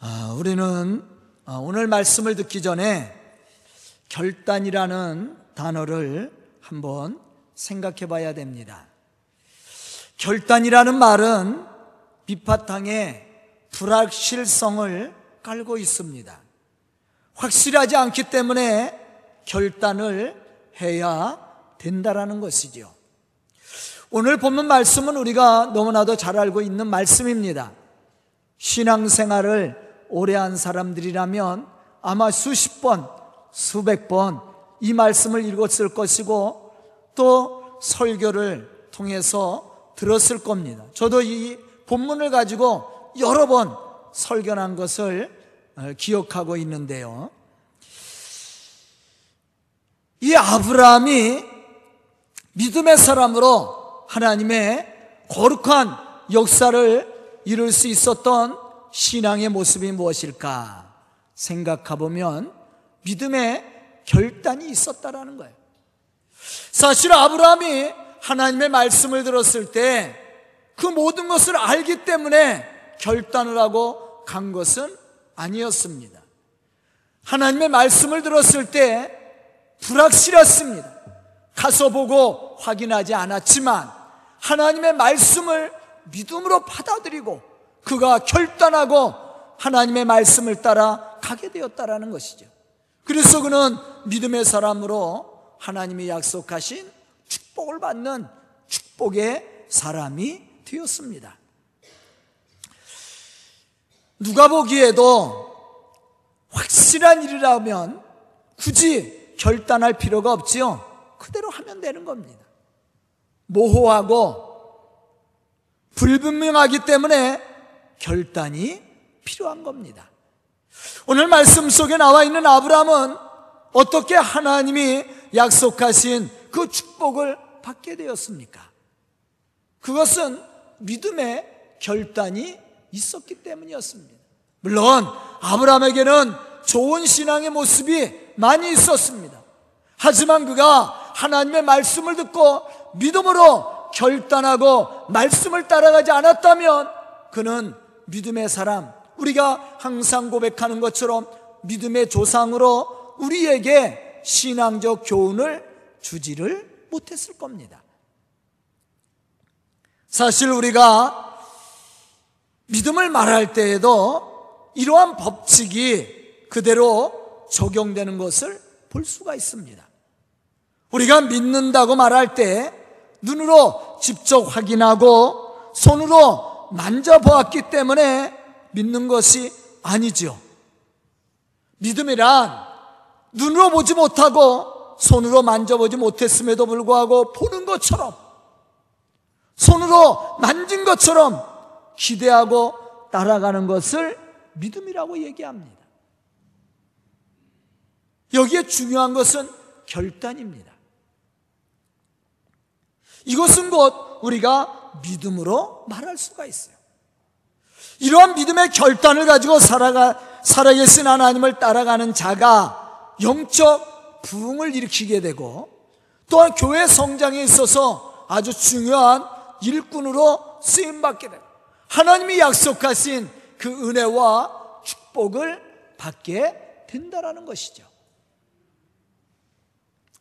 아, 우리는 아, 오늘 말씀을 듣기 전에 결단이라는 단어를 한번 생각해 봐야 됩니다. 결단이라는 말은 밑바탕에 불확실성을 깔고 있습니다. 확실하지 않기 때문에 결단을 해야 된다라는 것이죠. 오늘 본문 말씀은 우리가 너무나도 잘 알고 있는 말씀입니다. 신앙생활을 오래 한 사람들이라면 아마 수십 번, 수백 번 이 말씀을 읽었을 것이고 또 설교를 통해서 들었을 겁니다. 저도 이 본문을 가지고 여러 번 설교한 것을 어, 기억하고 있는데요. 이 아브라함이 믿음의 사람으로 하나님의 거룩한 역사를 이룰 수 있었던 신앙의 모습이 무엇일까 생각해보면 믿음의 결단이 있었다라는 거예요. 사실 아브라함이 하나님의 말씀을 들었을 때 그 모든 것을 알기 때문에 결단을 하고 간 것은 아니었습니다. 하나님의 말씀을 들었을 때 불확실했습니다. 가서 보고 확인하지 않았지만 하나님의 말씀을 믿음으로 받아들이고 그가 결단하고 하나님의 말씀을 따라 가게 되었다라는 것이죠. 그래서 그는 믿음의 사람으로 하나님이 약속하신 축복을 받는 축복의 사람이 되었습니다. 누가 보기에도 확실한 일이라면 굳이 결단할 필요가 없지요. 그대로 하면 되는 겁니다. 모호하고 불분명하기 때문에 결단이 필요한 겁니다. 오늘 말씀 속에 나와 있는 아브라함은 어떻게 하나님이 약속하신 그 축복을 받게 되었습니까? 그것은 믿음의 결단이 있었기 때문이었습니다. 물론 아브라함에게는 좋은 신앙의 모습이 많이 있었습니다. 하지만 그가 하나님의 말씀을 듣고 믿음으로 결단하고 말씀을 따라가지 않았다면 그는 믿음의 사람, 우리가 항상 고백하는 것처럼 믿음의 조상으로 우리에게 신앙적 교훈을 주지를 못했을 겁니다. 사실 우리가 믿음을 말할 때에도 이러한 법칙이 그대로 적용되는 것을 볼 수가 있습니다. 우리가 믿는다고 말할 때 눈으로 직접 확인하고 손으로 만져보았기 때문에 믿는 것이 아니죠. 믿음이란 눈으로 보지 못하고 손으로 만져보지 못했음에도 불구하고 보는 것처럼 손으로 만진 것처럼 기대하고 따라가는 것을 믿음이라고 얘기합니다. 여기에 중요한 것은 결단입니다. 이것은 곧 우리가 믿음으로 말할 수가 있어요. 이러한 믿음의 결단을 가지고 살아가, 살아계신 하나님을 따라가는 자가 영적 부흥을 일으키게 되고 또한 교회 성장에 있어서 아주 중요한 일꾼으로 쓰임받게 되고 하나님이 약속하신 그 은혜와 축복을 받게 된다라는 것이죠.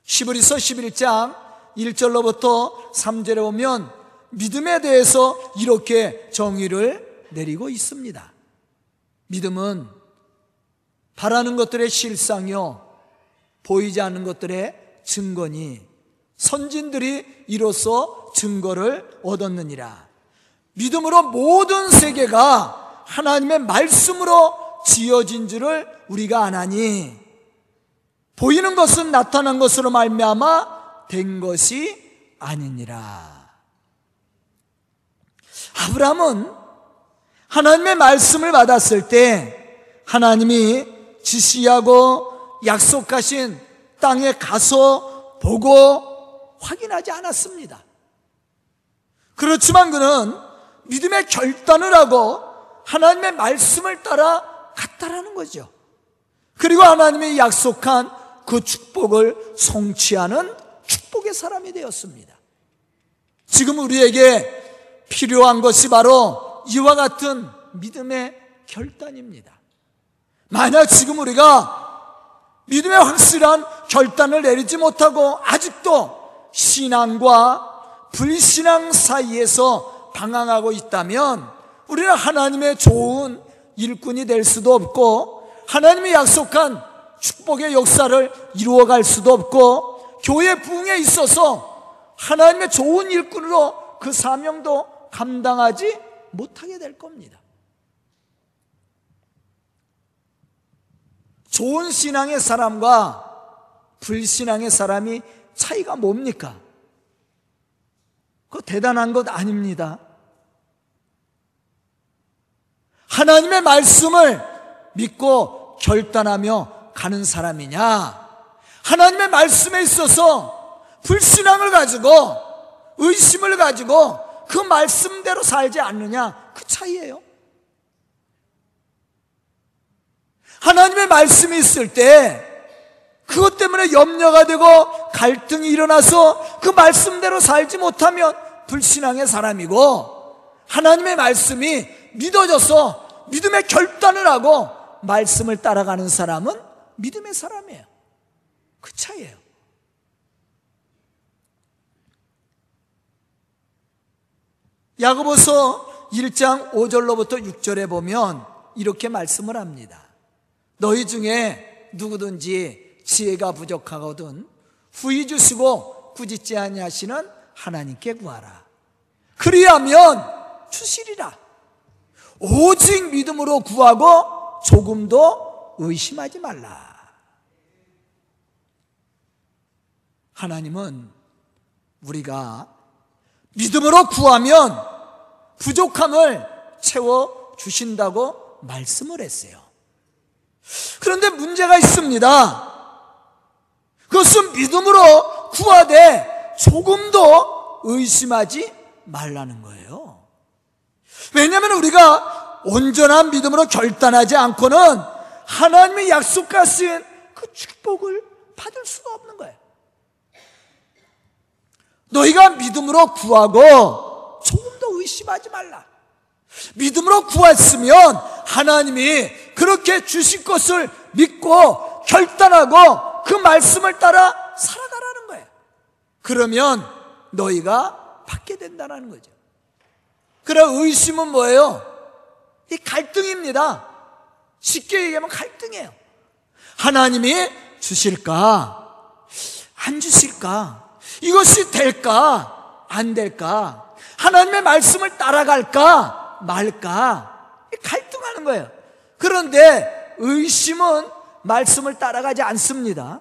시브리서 11장 1절로부터 3절에 보면 믿음에 대해서 이렇게 정의를 내리고 있습니다. 믿음은 바라는 것들의 실상이요. 보이지 않는 것들의 증거니 선진들이 이로써 증거를 얻었느니라. 믿음으로 모든 세계가 하나님의 말씀으로 지어진 줄을 우리가 아나니 보이는 것은 나타난 것으로 말미암아 된 것이 아니니라. 아브라함은 하나님의 말씀을 받았을 때 하나님이 지시하고 약속하신 땅에 가서 보고 확인하지 않았습니다. 그렇지만 그는 믿음의 결단을 하고 하나님의 말씀을 따라 갔다라는 거죠. 그리고 하나님이 약속한 그 축복을 성취하는 축복의 사람이 되었습니다. 지금 우리에게 필요한 것이 바로 이와 같은 믿음의 결단입니다. 만약 지금 우리가 믿음의 확실한 결단을 내리지 못하고 아직도 신앙과 불신앙 사이에서 방황하고 있다면 우리는 하나님의 좋은 일꾼이 될 수도 없고 하나님이 약속한 축복의 역사를 이루어갈 수도 없고 교회 부흥에 있어서 하나님의 좋은 일꾼으로 그 사명도 감당하지 못하게 될 겁니다. 좋은 신앙의 사람과 불신앙의 사람이 차이가 뭡니까? 그 대단한 것 아닙니다. 하나님의 말씀을 믿고 결단하며 가는 사람이냐? 하나님의 말씀에 있어서 불신앙을 가지고 의심을 가지고 그 말씀대로 살지 않느냐? 그 차이예요. 하나님의 말씀이 있을 때 그것 때문에 염려가 되고 갈등이 일어나서 그 말씀대로 살지 못하면 불신앙의 사람이고 하나님의 말씀이 믿어져서 믿음의 결단을 하고 말씀을 따라가는 사람은 믿음의 사람이에요. 그 차이예요. 야고보서 1장 5절로부터 6절에 보면 이렇게 말씀을 합니다. 너희 중에 누구든지 지혜가 부족하거든 후이 주시고 꾸짖지 아니하시는 하나님께 구하라. 그리하면 주시리라. 오직 믿음으로 구하고 조금도 의심하지 말라. 하나님은 우리가 믿음으로 구하면 부족함을 채워 주신다고 말씀을 했어요. 그런데 문제가 있습니다. 그것은 믿음으로 구하되 조금도 의심하지 말라는 거예요. 왜냐하면 우리가 온전한 믿음으로 결단하지 않고는 하나님의 약속하신 그 축복을 받을 수가 없는 거예요. 너희가 믿음으로 구하고 조금도 의심하지 말라. 믿음으로 구했으면 하나님이 그렇게 주실 것을 믿고 결단하고 그 말씀을 따라 살아가라는 거예요. 그러면 너희가 받게 된다는 거죠. 그래 의심은 뭐예요? 이 갈등입니다. 쉽게 얘기하면 갈등이에요. 하나님이 주실까? 안 주실까? 이것이 될까? 안 될까? 하나님의 말씀을 따라갈까? 말까? 갈등하는 거예요. 그런데 의심은 말씀을 따라가지 않습니다.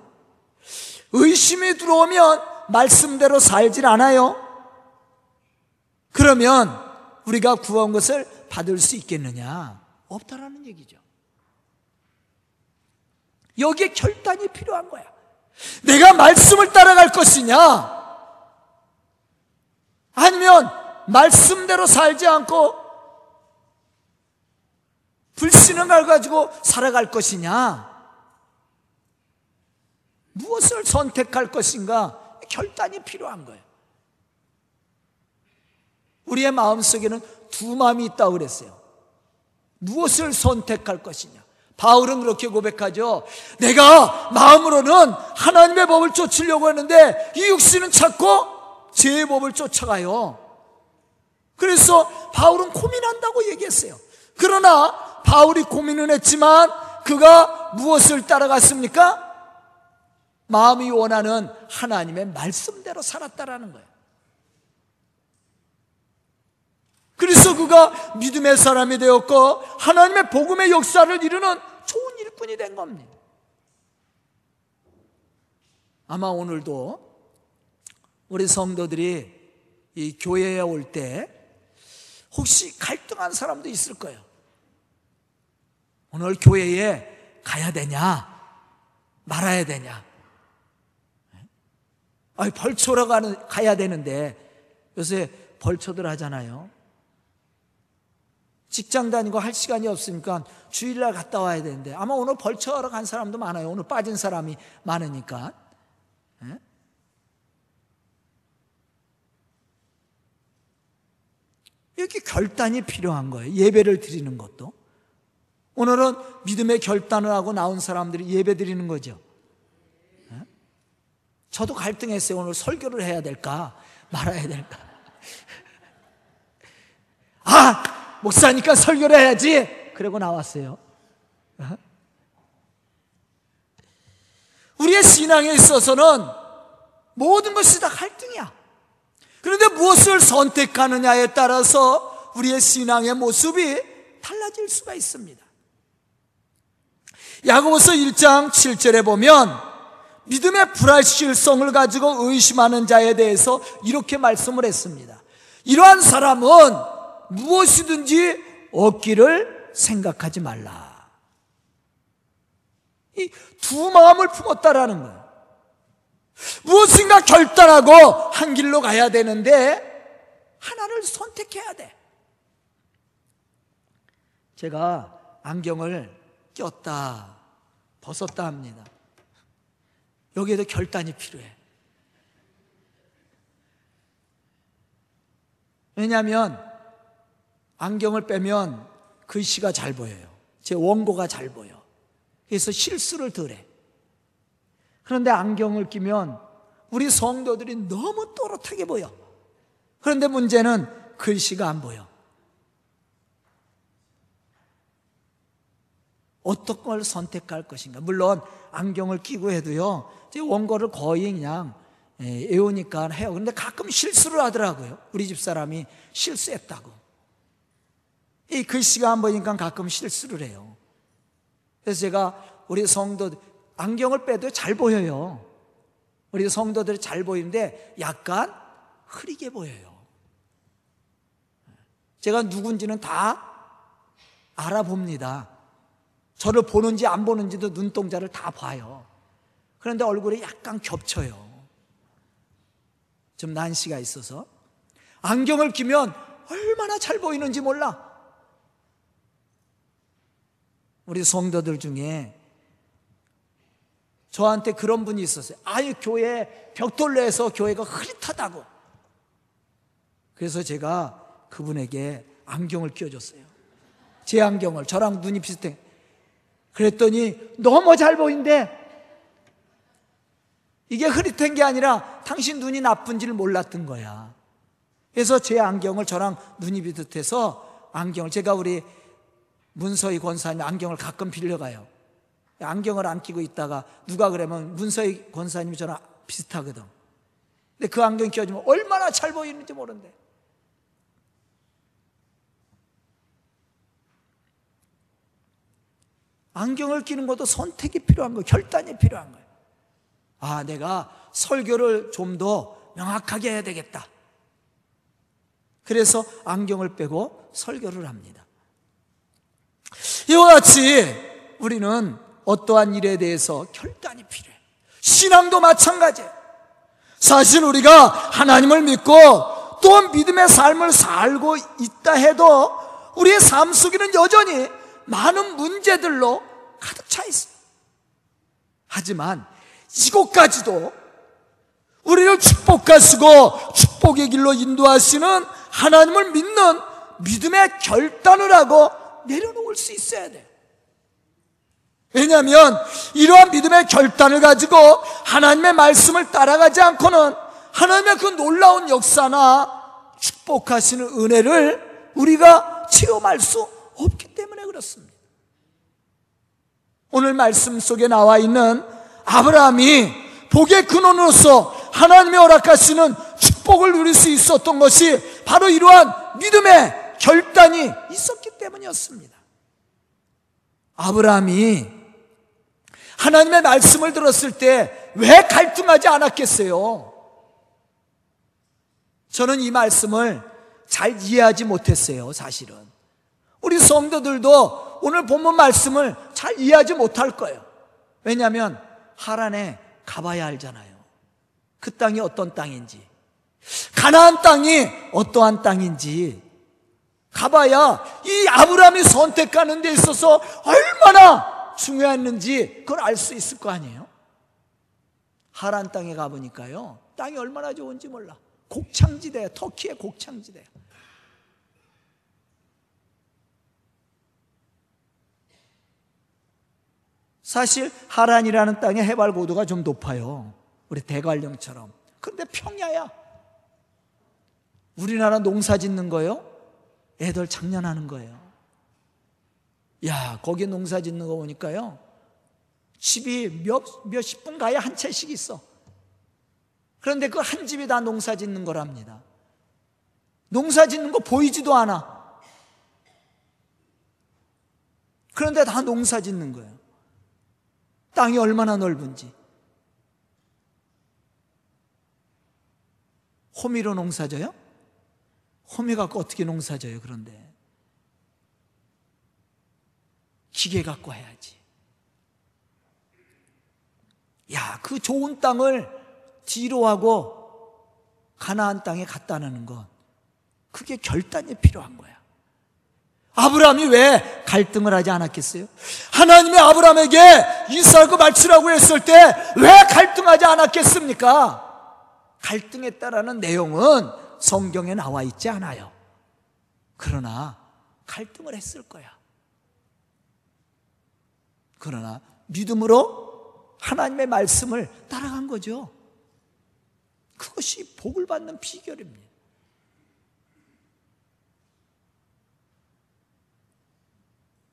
의심이 들어오면 말씀대로 살질 않아요. 그러면 우리가 구한 것을 받을 수 있겠느냐? 없다라는 얘기죠. 여기에 결단이 필요한 거야. 내가 말씀을 따라갈 것이냐? 아니면 말씀대로 살지 않고 불신앙을 가지고 살아갈 것이냐? 무엇을 선택할 것인가? 결단이 필요한 거예요. 우리의 마음속에는 두 마음이 있다고 그랬어요. 무엇을 선택할 것이냐? 바울은 그렇게 고백하죠. 내가 마음으로는 하나님의 법을 쫓으려고 하는데 이 육신은 찾고 제 법을 쫓아가요. 그래서 바울은 고민한다고 얘기했어요. 그러나 바울이 고민은 했지만 그가 무엇을 따라갔습니까? 마음이 원하는 하나님의 말씀대로 살았다라는 거예요. 그래서 그가 믿음의 사람이 되었고 하나님의 복음의 역사를 이루는 일꾼이 된 겁니다. 아마 오늘도 우리 성도들이 이 교회에 올 때 혹시 갈등한 사람도 있을 거예요. 오늘 교회에 가야 되냐? 말아야 되냐? 아니, 벌초러 가는, 가야 되는데 요새 벌초들 하잖아요. 직장 다니고 할 시간이 없으니까 주일날 갔다 와야 되는데 아마 오늘 벌초하러 간 사람도 많아요. 오늘 빠진 사람이 많으니까. 예? 이렇게 결단이 필요한 거예요. 예배를 드리는 것도. 오늘은 믿음의 결단을 하고 나온 사람들이 예배 드리는 거죠. 예? 저도 갈등했어요. 오늘 설교를 해야 될까 말아야 될까. 아 목사니까 설교를 해야지. 그러고 나왔어요. 어? 우리의 신앙에 있어서는 모든 것이 다 갈등이야. 그런데 무엇을 선택하느냐에 따라서 우리의 신앙의 모습이 달라질 수가 있습니다. 야고보서 1장 7절에 보면 믿음의 불확실성을 가지고 의심하는 자에 대해서 이렇게 말씀을 했습니다. 이러한 사람은 무엇이든지 얻기를 생각하지 말라. 이 두 마음을 품었다라는 거예요. 무엇인가 결단하고 한 길로 가야 되는데 하나를 선택해야 돼. 제가 안경을 꼈다, 벗었다 합니다. 여기에도 결단이 필요해. 왜냐하면 안경을 빼면 글씨가 잘 보여요. 제 원고가 잘 보여. 그래서 실수를 덜 해. 그런데 안경을 끼면 우리 성도들이 너무 또렷하게 보여. 그런데 문제는 글씨가 안 보여. 어떤 걸 선택할 것인가? 물론 안경을 끼고 해도요. 제 원고를 거의 그냥 예, 외우니까 해요. 그런데 가끔 실수를 하더라고요. 우리 집 사람이 실수했다고. 이 글씨가 안 보이니까 가끔 실수를 해요. 그래서 제가 우리 성도 안경을 빼도 잘 보여요. 우리 성도들이 잘 보이는데 약간 흐리게 보여요. 제가 누군지는 다 알아봅니다. 저를 보는지 안 보는지도 눈동자를 다 봐요. 그런데 얼굴이 약간 겹쳐요. 좀 난시가 있어서. 안경을 끼면 얼마나 잘 보이는지 몰라. 우리 성도들 중에 저한테 그런 분이 있었어요. 아유, 교회 벽돌내에서 교회가 흐릿하다고. 그래서 제가 그분에게 안경을 끼워줬어요. 제 안경을. 저랑 눈이 비슷해. 그랬더니 너무 잘 보인대. 이게 흐릿한 게 아니라 당신 눈이 나쁜지를 몰랐던 거야. 그래서 제 안경을 저랑 눈이 비슷해서 안경을 제가 우리 문서희 권사님 안경을 가끔 빌려가요. 안경을 안 끼고 있다가 누가 그러면 문서희 권사님이 저랑 비슷하거든. 근데 그 안경 끼워주면 얼마나 잘 보이는지 모른대. 안경을 끼는 것도 선택이 필요한 거예요. 결단이 필요한 거예요. 아, 내가 설교를 좀 더 명확하게 해야 되겠다. 그래서 안경을 빼고 설교를 합니다. 이와 같이 우리는 어떠한 일에 대해서 결단이 필요해. 신앙도 마찬가지예요. 사실 우리가 하나님을 믿고 또 믿음의 삶을 살고 있다 해도 우리의 삶 속에는 여전히 많은 문제들로 가득 차 있어요. 하지만 이곳까지도 우리를 축복하시고 축복의 길로 인도하시는 하나님을 믿는 믿음의 결단을 하고 내려놓을 수 있어야 돼. 왜냐하면 이러한 믿음의 결단을 가지고 하나님의 말씀을 따라가지 않고는 하나님의 그 놀라운 역사나 축복하시는 은혜를 우리가 체험할 수 없기 때문에 그렇습니다. 오늘 말씀 속에 나와 있는 아브라함이 복의 근원으로서 하나님의 허락하시는 축복을 누릴 수 있었던 것이 바로 이러한 믿음의 결단이 있었기 때문이었습니다. 아브라함이 하나님의 말씀을 들었을 때 왜 갈등하지 않았겠어요? 저는 이 말씀을 잘 이해하지 못했어요, 사실은. 우리 성도들도 오늘 본문 말씀을 잘 이해하지 못할 거예요. 왜냐하면 하란에 가봐야 알잖아요. 그 땅이 어떤 땅인지. 가나안 땅이 어떠한 땅인지. 가봐야 이 아브라함이 선택하는 데 있어서 얼마나 중요했는지 그걸 알 수 있을 거 아니에요? 하란 땅에 가보니까요. 땅이 얼마나 좋은지 몰라. 곡창지대, 터키의 곡창지대. 사실 하란이라는 땅의 해발 고도가 좀 높아요. 우리 대관령처럼. 그런데 평야야. 우리나라 농사 짓는 거요? 애들 장난하는 거예요. 야, 거기 농사 짓는 거 보니까요. 집이 몇, 몇십 분 가야 한 채씩 있어. 그런데 그 한 집이 다 농사 짓는 거랍니다. 농사 짓는 거 보이지도 않아. 그런데 다 농사 짓는 거예요. 땅이 얼마나 넓은지. 호미로 농사져요? 호미 갖고 어떻게 농사져요, 그런데? 기계 갖고 해야지. 야, 그 좋은 땅을 뒤로 하고 가나안 땅에 갖다 놓는 건 그게 결단이 필요한 거야. 아브라함이 왜 갈등을 하지 않았겠어요? 하나님이 아브라함에게 이삭을 바치라고 했을 때 왜 갈등하지 않았겠습니까? 갈등했다라는 내용은 성경에 나와 있지 않아요. 그러나 갈등을 했을 거야. 그러나 믿음으로 하나님의 말씀을 따라간 거죠. 그것이 복을 받는 비결입니다.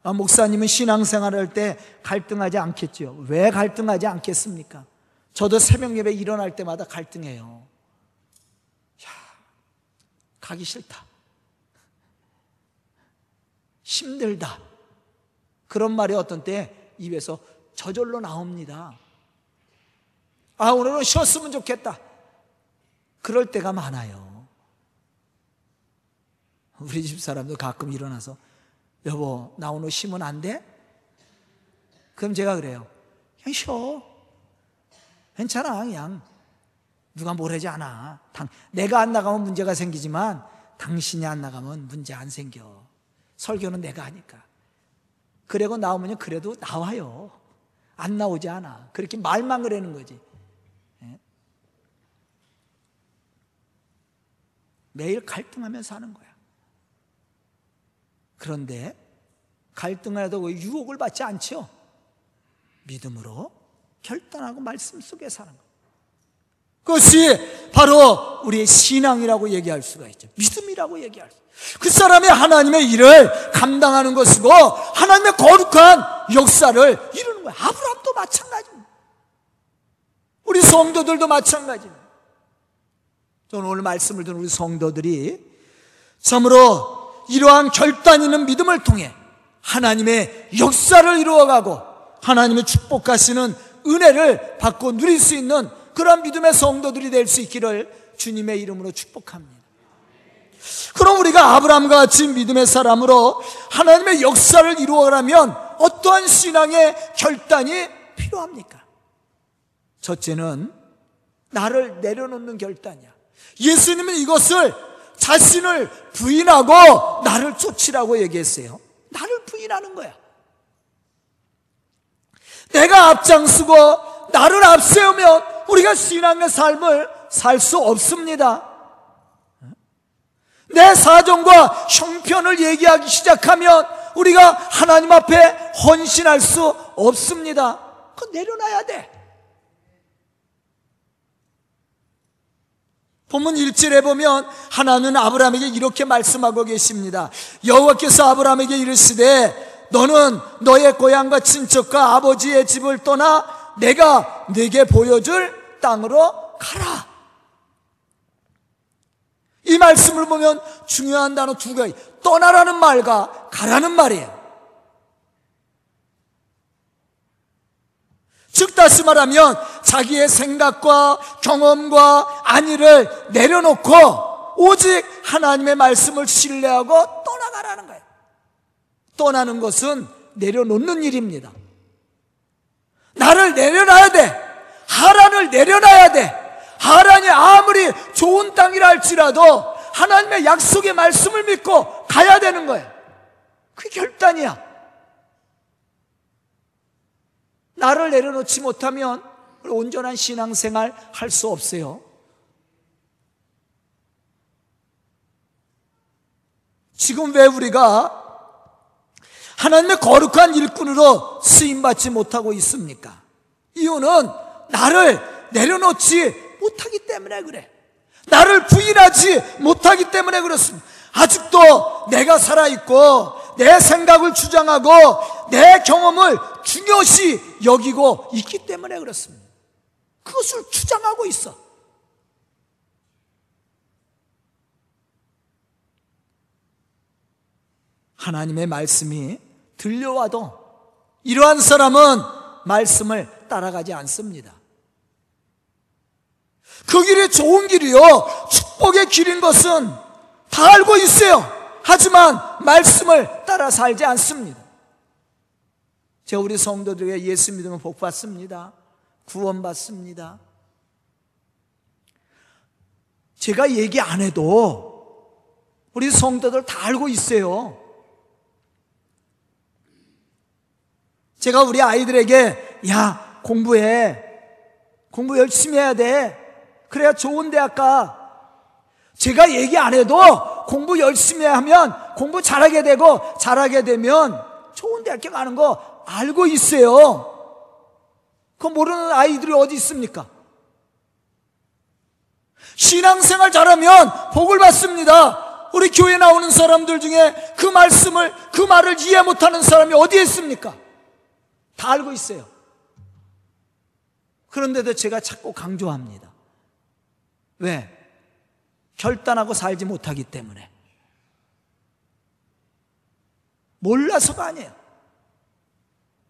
아, 목사님은 신앙생활 할때 갈등하지 않겠죠. 왜 갈등하지 않겠습니까? 저도 새벽 예배 일어날 때마다 갈등해요. 야, 가기 싫다. 힘들다. 그런 말이 어떤 때 입에서 저절로 나옵니다. 아, 오늘은 쉬었으면 좋겠다. 그럴 때가 많아요. 우리 집 사람도 가끔 일어나서 여보, 나 오늘 쉬면 안 돼? 그럼 제가 그래요. 그냥 쉬어. 괜찮아, 그냥. 누가 뭐라지 않아. 당, 내가 안 나가면 문제가 생기지만 당신이 안 나가면 문제 안 생겨. 설교는 내가 하니까. 그리고 나오면 그래도 나와요. 안 나오지 않아. 그렇게 말만 그러는 거지. 예? 매일 갈등하면서 하는 거야. 그런데 갈등을 해도 유혹을 받지 않죠. 믿음으로 결단하고 말씀 속에 사는 것. 그것이 바로 우리의 신앙이라고 얘기할 수가 있죠. 믿음이라고 얘기할 수. 그 사람이 하나님의 일을 감당하는 것이고 하나님의 거룩한 역사를 이루는 거예요. 아브라함도 마찬가지입니다. 우리 성도들도 마찬가지입니다. 저는 오늘 말씀을 듣는 우리 성도들이 참으로 이러한 결단 있는 믿음을 통해 하나님의 역사를 이루어가고 하나님의 축복하시는 은혜를 받고 누릴 수 있는 그런 믿음의 성도들이 될 수 있기를 주님의 이름으로 축복합니다. 그럼 우리가 아브라함과 같이 믿음의 사람으로 하나님의 역사를 이루어가려면 어떠한 신앙의 결단이 필요합니까? 첫째는 나를 내려놓는 결단이야. 예수님은 이것을 자신을 부인하고 나를 쫓으라고 얘기했어요. 나를 부인하는 거야. 내가 앞장서고 나를 앞세우면 우리가 신앙의 삶을 살 수 없습니다. 내 사정과 형편을 얘기하기 시작하면 우리가 하나님 앞에 헌신할 수 없습니다. 그거 내려놔야 돼. 본문 1절에 보면 하나님은 아브라함에게 이렇게 말씀하고 계십니다. 여호와께서 아브라함에게 이르시되 너는 너의 고향과 친척과 아버지의 집을 떠나 내가 네게 보여줄 땅으로 가라. 이 말씀을 보면 중요한 단어 두 가지. 떠나라는 말과 가라는 말이에요. 즉 다시 말하면 자기의 생각과 경험과 안위를 내려놓고 오직 하나님의 말씀을 신뢰하고 떠나가라는 거예요. 떠나는 것은 내려놓는 일입니다. 나를 내려놔야 돼. 하란을 내려놔야 돼. 하란이 아무리 좋은 땅이라 할지라도 하나님의 약속의 말씀을 믿고 가야 되는 거예요. 그게 결단이야. 나를 내려놓지 못하면 온전한 신앙생활 할 수 없어요. 지금 왜 우리가 하나님의 거룩한 일꾼으로 쓰임받지 못하고 있습니까? 이유는 나를 내려놓지 못하기 때문에 그래. 나를 부인하지 못하기 때문에 그렇습니다. 아직도 내가 살아있고 내 생각을 주장하고 내 경험을 중요시 여기고 있기 때문에 그렇습니다. 그것을 주장하고 있어. 하나님의 말씀이 들려와도 이러한 사람은 말씀을 따라가지 않습니다. 그 길이 좋은 길이요. 축복의 길인 것은 다 알고 있어요. 하지만 말씀을 따라 살지 않습니다. 제가 우리 성도들에게 예수 믿으면 복 받습니다. 구원 받습니다. 제가 얘기 안 해도 우리 성도들 다 알고 있어요. 제가 우리 아이들에게 야 공부해 공부 열심히 해야 돼 그래야 좋은 대학 가 제가 얘기 안 해도 공부 열심히 하면 공부 잘하게 되고 잘하게 되면 좋은 대학교 가는 거 알고 있어요. 그 모르는 아이들이 어디 있습니까? 신앙생활 잘하면 복을 받습니다. 우리 교회 나오는 사람들 중에 그 말씀을, 그 말을 이해 못하는 사람이 어디에 있습니까? 다 알고 있어요. 그런데도 제가 자꾸 강조합니다. 왜? 결단하고 살지 못하기 때문에. 몰라서가 아니에요.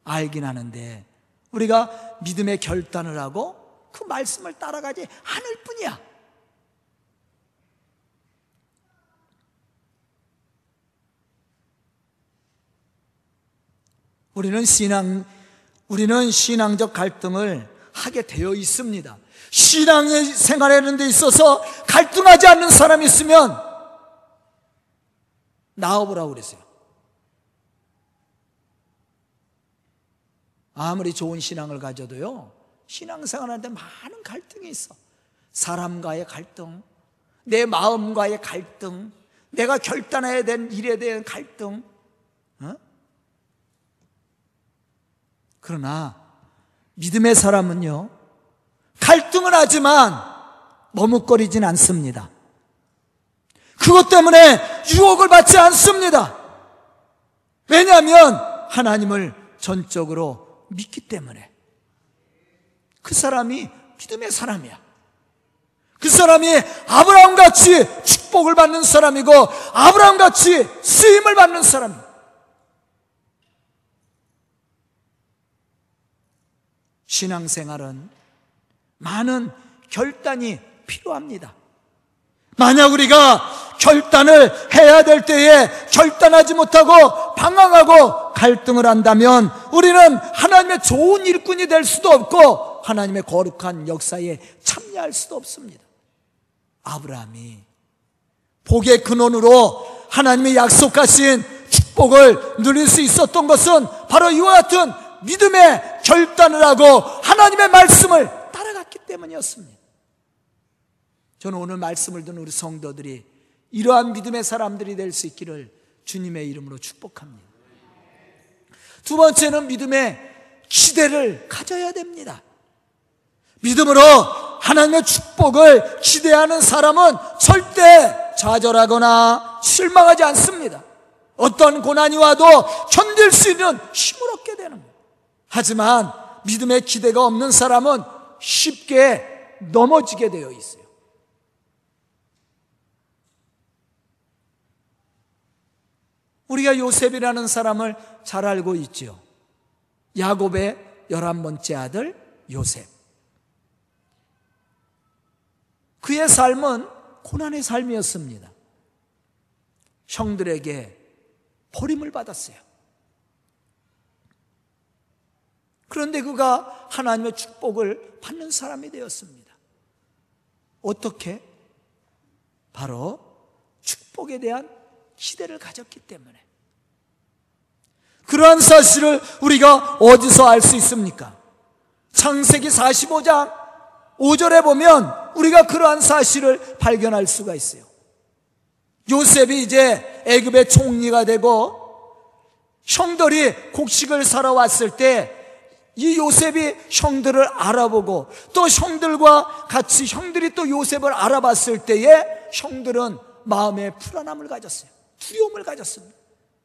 알긴 하는데 우리가 믿음의 결단을 하고 그 말씀을 따라가지 않을 뿐이야. 우리는 신앙, 우리는 신앙적 갈등을 하게 되어 있습니다. 신앙의 생활하는 데 있어서 갈등하지 않는 사람이 있으면 나와보라고 그랬어요. 아무리 좋은 신앙을 가져도요, 신앙생활하는데 많은 갈등이 있어. 사람과의 갈등, 내 마음과의 갈등, 내가 결단해야 된 일에 대한 갈등, 그러나 믿음의 사람은요, 갈등은 하지만 머뭇거리진 않습니다. 그것 때문에 유혹을 받지 않습니다. 왜냐하면 하나님을 전적으로 믿기 때문에 그 사람이 믿음의 사람이야. 그 사람이 아브라함 같이 축복을 받는 사람이고 아브라함 같이 쓰임을 받는 사람이야. 신앙생활은 많은 결단이 필요합니다. 만약 우리가 결단을 해야 될 때에 결단하지 못하고 방황하고 갈등을 한다면 우리는 하나님의 좋은 일꾼이 될 수도 없고 하나님의 거룩한 역사에 참여할 수도 없습니다. 아브라함이 복의 근원으로 하나님의 약속하신 축복을 누릴 수 있었던 것은 바로 이와 같은 믿음의 결단을 하고 하나님의 말씀을 따라갔기 때문이었습니다. 저는 오늘 말씀을 듣는 우리 성도들이 이러한 믿음의 사람들이 될 수 있기를 주님의 이름으로 축복합니다. 두 번째는 믿음의 기대를 가져야 됩니다. 믿음으로 하나님의 축복을 기대하는 사람은 절대 좌절하거나 실망하지 않습니다. 어떤 고난이 와도 견딜 수 있는 힘을 얻게 되는 거예요. 하지만 믿음의 기대가 없는 사람은 쉽게 넘어지게 되어 있어요. 우리가 요셉이라는 사람을 잘 알고 있죠. 야곱의 열한 번째 아들 요셉. 그의 삶은 고난의 삶이었습니다. 형들에게 버림을 받았어요. 그런데 그가 하나님의 축복을 받는 사람이 되었습니다. 어떻게? 바로 축복에 대한 기대를 가졌기 때문에. 그러한 사실을 우리가 어디서 알 수 있습니까? 창세기 45장 5절에 보면 우리가 그러한 사실을 발견할 수가 있어요. 요셉이 이제 애굽의 총리가 되고 형들이 곡식을 사러 왔을 때 이 요셉이 형들을 알아보고 또 형들과 같이 형들이 또 요셉을 알아봤을 때에 형들은 마음에 불안함을 가졌어요. 두려움을 가졌습니다.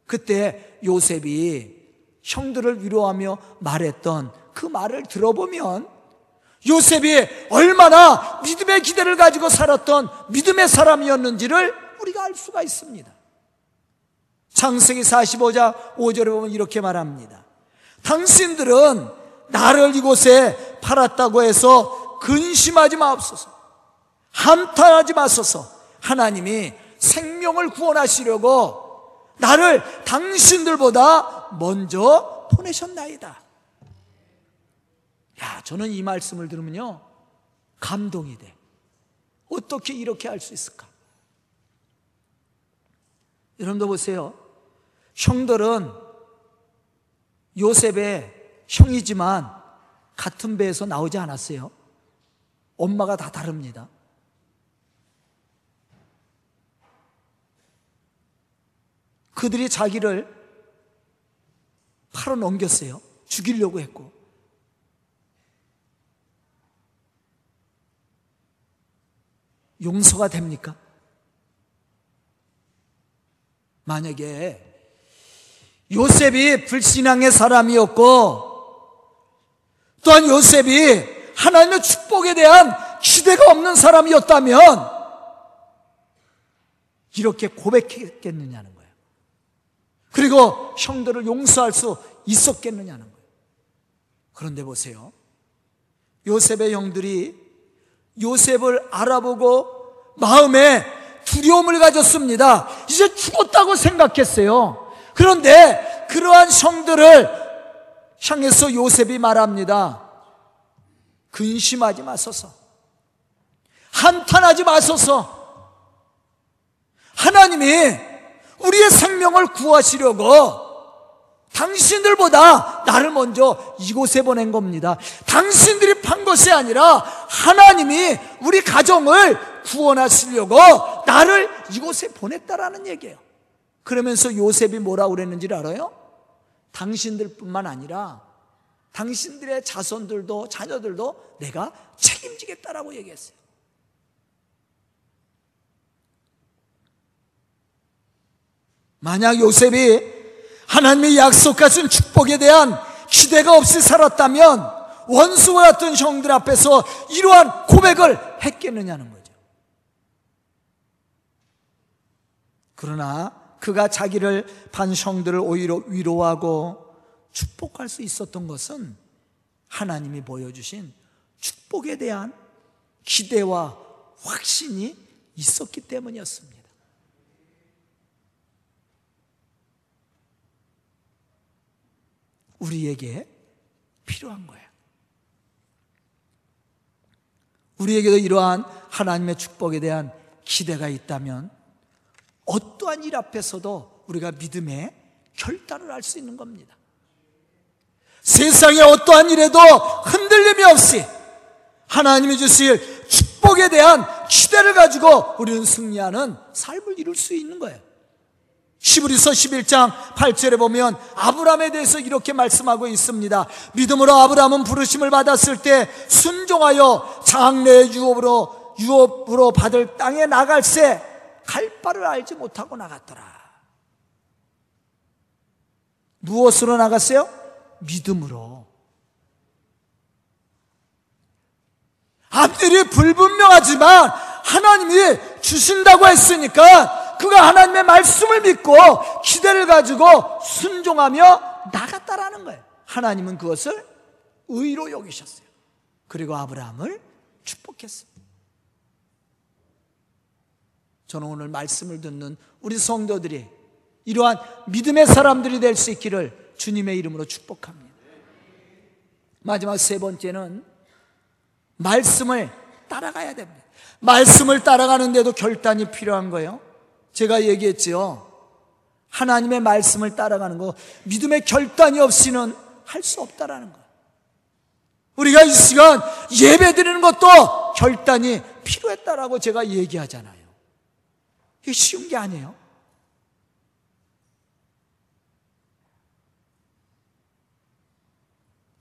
그때 요셉이 형들을 위로하며 말했던 그 말을 들어보면 요셉이 얼마나 믿음의 기대를 가지고 살았던 믿음의 사람이었는지를 우리가 알 수가 있습니다. 창세기 45장 5절에 보면 이렇게 말합니다. 당신들은 나를 이곳에 팔았다고 해서 근심하지 마옵소서. 한탄하지 마소서. 하나님이 생명을 구원하시려고 나를 당신들보다 먼저 보내셨나이다. 야, 저는 이 말씀을 들으면요. 감동이 돼. 어떻게 이렇게 할 수 있을까? 여러분도 보세요. 형들은 요셉의 형이지만 같은 배에서 나오지 않았어요. 엄마가 다 다릅니다. 그들이 자기를 팔아 넘겼어요. 죽이려고 했고. 용서가 됩니까? 만약에 요셉이 불신앙의 사람이었고 또한 요셉이 하나님의 축복에 대한 기대가 없는 사람이었다면 이렇게 고백했겠느냐는 거예요. 그리고 형들을 용서할 수 있었겠느냐는 거예요. 그런데 보세요. 요셉의 형들이 요셉을 알아보고 마음에 두려움을 가졌습니다. 이제 죽었다고 생각했어요. 그런데 그러한 형들을 향해서 요셉이 말합니다. 근심하지 마소서. 한탄하지 마소서. 하나님이 우리의 생명을 구하시려고 당신들보다 나를 먼저 이곳에 보낸 겁니다. 당신들이 판 것이 아니라 하나님이 우리 가정을 구원하시려고 나를 이곳에 보냈다라는 얘기예요. 그러면서 요셉이 뭐라고 그랬는지를 알아요? 당신들뿐만 아니라 당신들의 자손들도 자녀들도 내가 책임지겠다라고 얘기했어요. 만약 요셉이 하나님의 약속하신 축복에 대한 기대가 없이 살았다면 원수와 같은 형들 앞에서 이러한 고백을 했겠느냐는 거죠. 그러나 그가 자기를 반 형들을 오히려 위로하고 축복할 수 있었던 것은 하나님이 보여주신 축복에 대한 기대와 확신이 있었기 때문이었습니다. 우리에게 필요한 거예요. 우리에게도 이러한 하나님의 축복에 대한 기대가 있다면 어떠한 일 앞에서도 우리가 믿음의 결단을 할 수 있는 겁니다. 세상의 어떠한 일에도 흔들림이 없이 하나님이 주실 축복에 대한 기대를 가지고 우리는 승리하는 삶을 이룰 수 있는 거예요. 시브리서 11장 8절에 보면 아브라함에 대해서 이렇게 말씀하고 있습니다. 믿음으로 아브라함은 부르심을 받았을 때 순종하여 장래의 유업으로 유업으로 받을 땅에 나갈새 갈 바를 알지 못하고 나갔더라. 무엇으로 나갔어요? 믿음으로. 앞들이 불분명하지만 하나님이 주신다고 했으니까 그가 하나님의 말씀을 믿고 기대를 가지고 순종하며 나갔다라는 거예요. 하나님은 그것을 의로 여기셨어요. 그리고 아브라함을 축복했어요. 저는 오늘 말씀을 듣는 우리 성도들이 이러한 믿음의 사람들이 될 수 있기를 주님의 이름으로 축복합니다. 마지막 세 번째는 말씀을 따라가야 됩니다. 말씀을 따라가는데도 결단이 필요한 거예요. 제가 얘기했지요. 하나님의 말씀을 따라가는 거, 믿음의 결단이 없이는 할 수 없다라는 거. 우리가 이 시간 예배 드리는 것도 결단이 필요했다라고 제가 얘기하잖아요. 이게 쉬운 게 아니에요.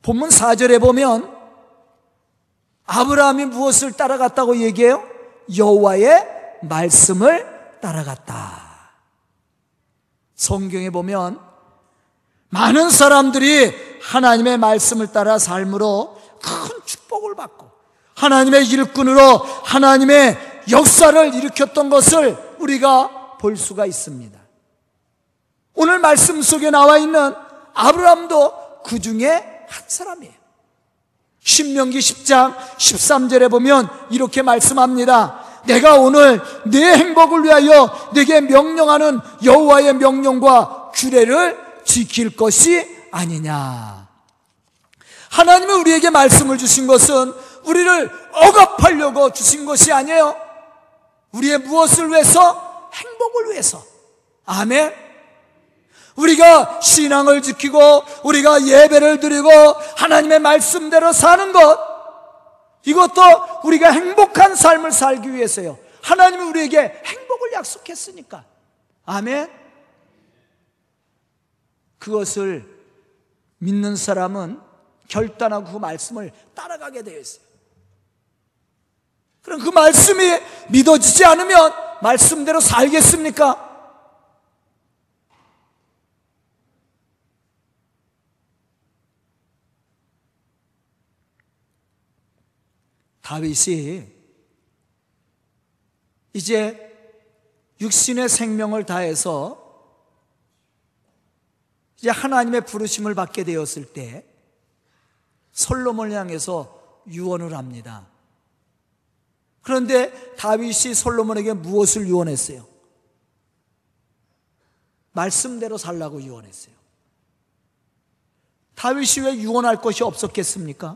본문 4절에 보면 아브라함이 무엇을 따라갔다고 얘기해요? 여호와의 말씀을 따라갔다. 성경에 보면 많은 사람들이 하나님의 말씀을 따라 삶으로 큰 축복을 받고 하나님의 일꾼으로 하나님의 역사를 일으켰던 것을 우리가 볼 수가 있습니다. 오늘 말씀 속에 나와 있는 아브라함도 그 중에 한 사람이에요. 신명기 10장 13절에 보면 이렇게 말씀합니다. 내가 오늘 내 행복을 위하여 내게 명령하는 여호와의 명령과 규례를 지킬 것이 아니냐. 하나님은 우리에게 말씀을 주신 것은 우리를 억압하려고 주신 것이 아니에요. 우리의 무엇을 위해서? 행복을 위해서. 아멘. 우리가 신앙을 지키고 우리가 예배를 드리고 하나님의 말씀대로 사는 것 이것도 우리가 행복한 삶을 살기 위해서요. 하나님이 우리에게 행복을 약속했으니까. 아멘. 그것을 믿는 사람은 결단하고 그 말씀을 따라가게 되어 있어요. 그럼 그 말씀이 믿어지지 않으면 말씀대로 살겠습니까? 다윗이 이제 육신의 생명을 다해서 이제 하나님의 부르심을 받게 되었을 때 솔로몬을 향해서 유언을 합니다. 그런데 다윗이 솔로몬에게 무엇을 유언했어요? 말씀대로 살라고 유언했어요. 다윗이 왜 유언할 것이 없었겠습니까?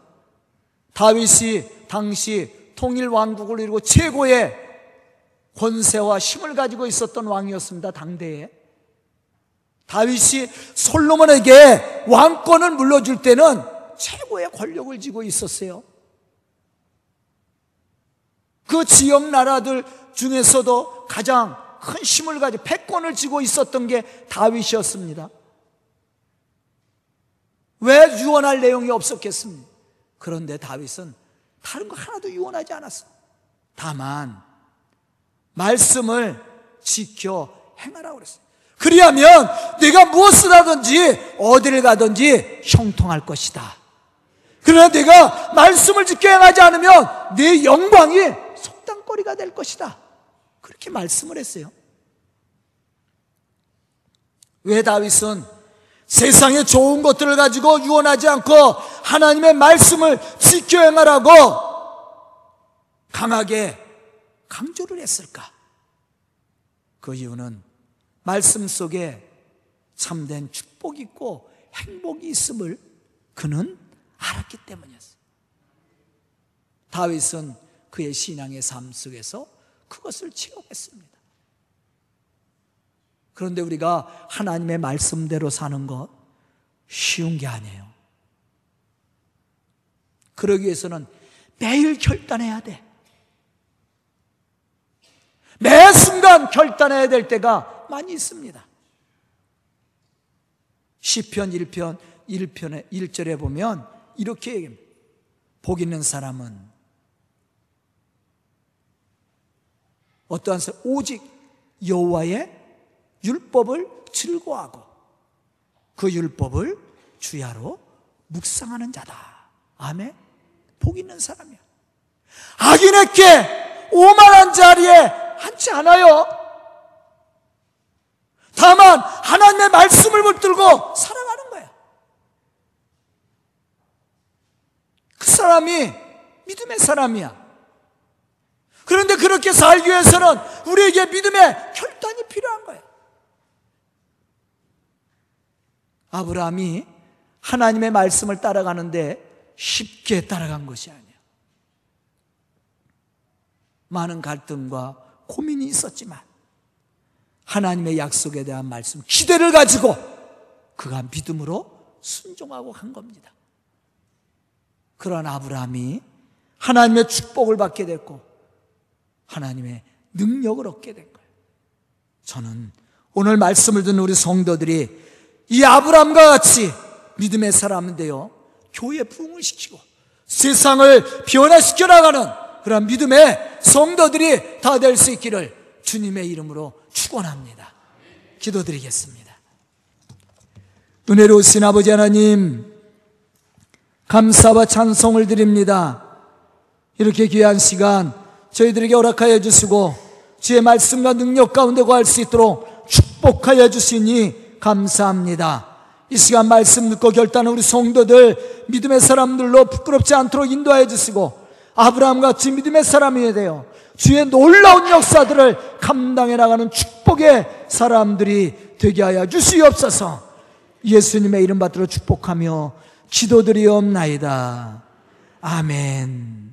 다윗이 당시 통일 왕국을 이루고 최고의 권세와 힘을 가지고 있었던 왕이었습니다. 당대에. 다윗이 솔로몬에게 왕권을 물려줄 때는 최고의 권력을 쥐고 있었어요. 그 지역 나라들 중에서도 가장 큰 힘을 가지고 패권을 쥐고 있었던 게 다윗이었습니다. 왜 유언할 내용이 없었겠습니까? 그런데 다윗은 다른 거 하나도 유언하지 않았어. 다만 말씀을 지켜 행하라고 그랬어요. 그리하면 내가 무엇을 하든지 어디를 가든지 형통할 것이다. 그러나 내가 말씀을 지켜 행하지 않으면 내 영광이 속당거리가 될 것이다. 그렇게 말씀을 했어요. 왜 다윗은 세상의 좋은 것들을 가지고 유언하지 않고 하나님의 말씀을 지켜 행하라고 강하게 강조를 했을까? 그 이유는 말씀 속에 참된 축복이 있고 행복이 있음을 그는 알았기 때문이었어요. 다윗은 그의 신앙의 삶 속에서 그것을 체험했습니다. 그런데 우리가 하나님의 말씀대로 사는 것 쉬운 게 아니에요. 그러기 위해서는 매일 결단해야 돼. 매 순간 결단해야 될 때가 많이 있습니다. 시편 1편 1편에 1절에 보면 이렇게 얘기합니다. 복 있는 사람은 어떠한 사람 오직 여호와의 율법을 즐거워하고 그 율법을 주야로 묵상하는 자다. 아멘. 복 있는 사람이야. 악인에게 오만한 자리에 앉지 않아요. 다만 하나님의 말씀을 붙들고 살아가는 거야. 그 사람이 믿음의 사람이야. 그런데 그렇게 살기 위해서는 우리에게 믿음의 결단이 필요한 거예요. 아브라함이 하나님의 말씀을 따라가는데 쉽게 따라간 것이 아니에요. 많은 갈등과 고민이 있었지만 하나님의 약속에 대한 말씀, 기대를 가지고 그가 믿음으로 순종하고 한 겁니다. 그런 아브라함이 하나님의 축복을 받게 됐고 하나님의 능력을 얻게 된 거예요. 저는 오늘 말씀을 듣는 우리 성도들이 이 아브람과 같이 믿음의 사람인데요. 교회 부흥을 시키고 세상을 변화시켜 나가는 그런 믿음의 성도들이 다 될 수 있기를 주님의 이름으로 축원합니다. 기도드리겠습니다. 은혜로우신 아버지 하나님 감사와 찬송을 드립니다. 이렇게 귀한 시간 저희들에게 허락하여 주시고 주의 말씀과 능력 가운데 거할 수 있도록 축복하여 주시니 감사합니다. 이 시간 말씀 듣고 결단한 우리 성도들 믿음의 사람들로 부끄럽지 않도록 인도하여 주시고 아브라함 같이 믿음의 사람이 되어 주의 놀라운 역사들을 감당해 나가는 축복의 사람들이 되게 하여 주시옵소서. 예수님의 이름 받들어 축복하며 기도드리옵나이다. 아멘.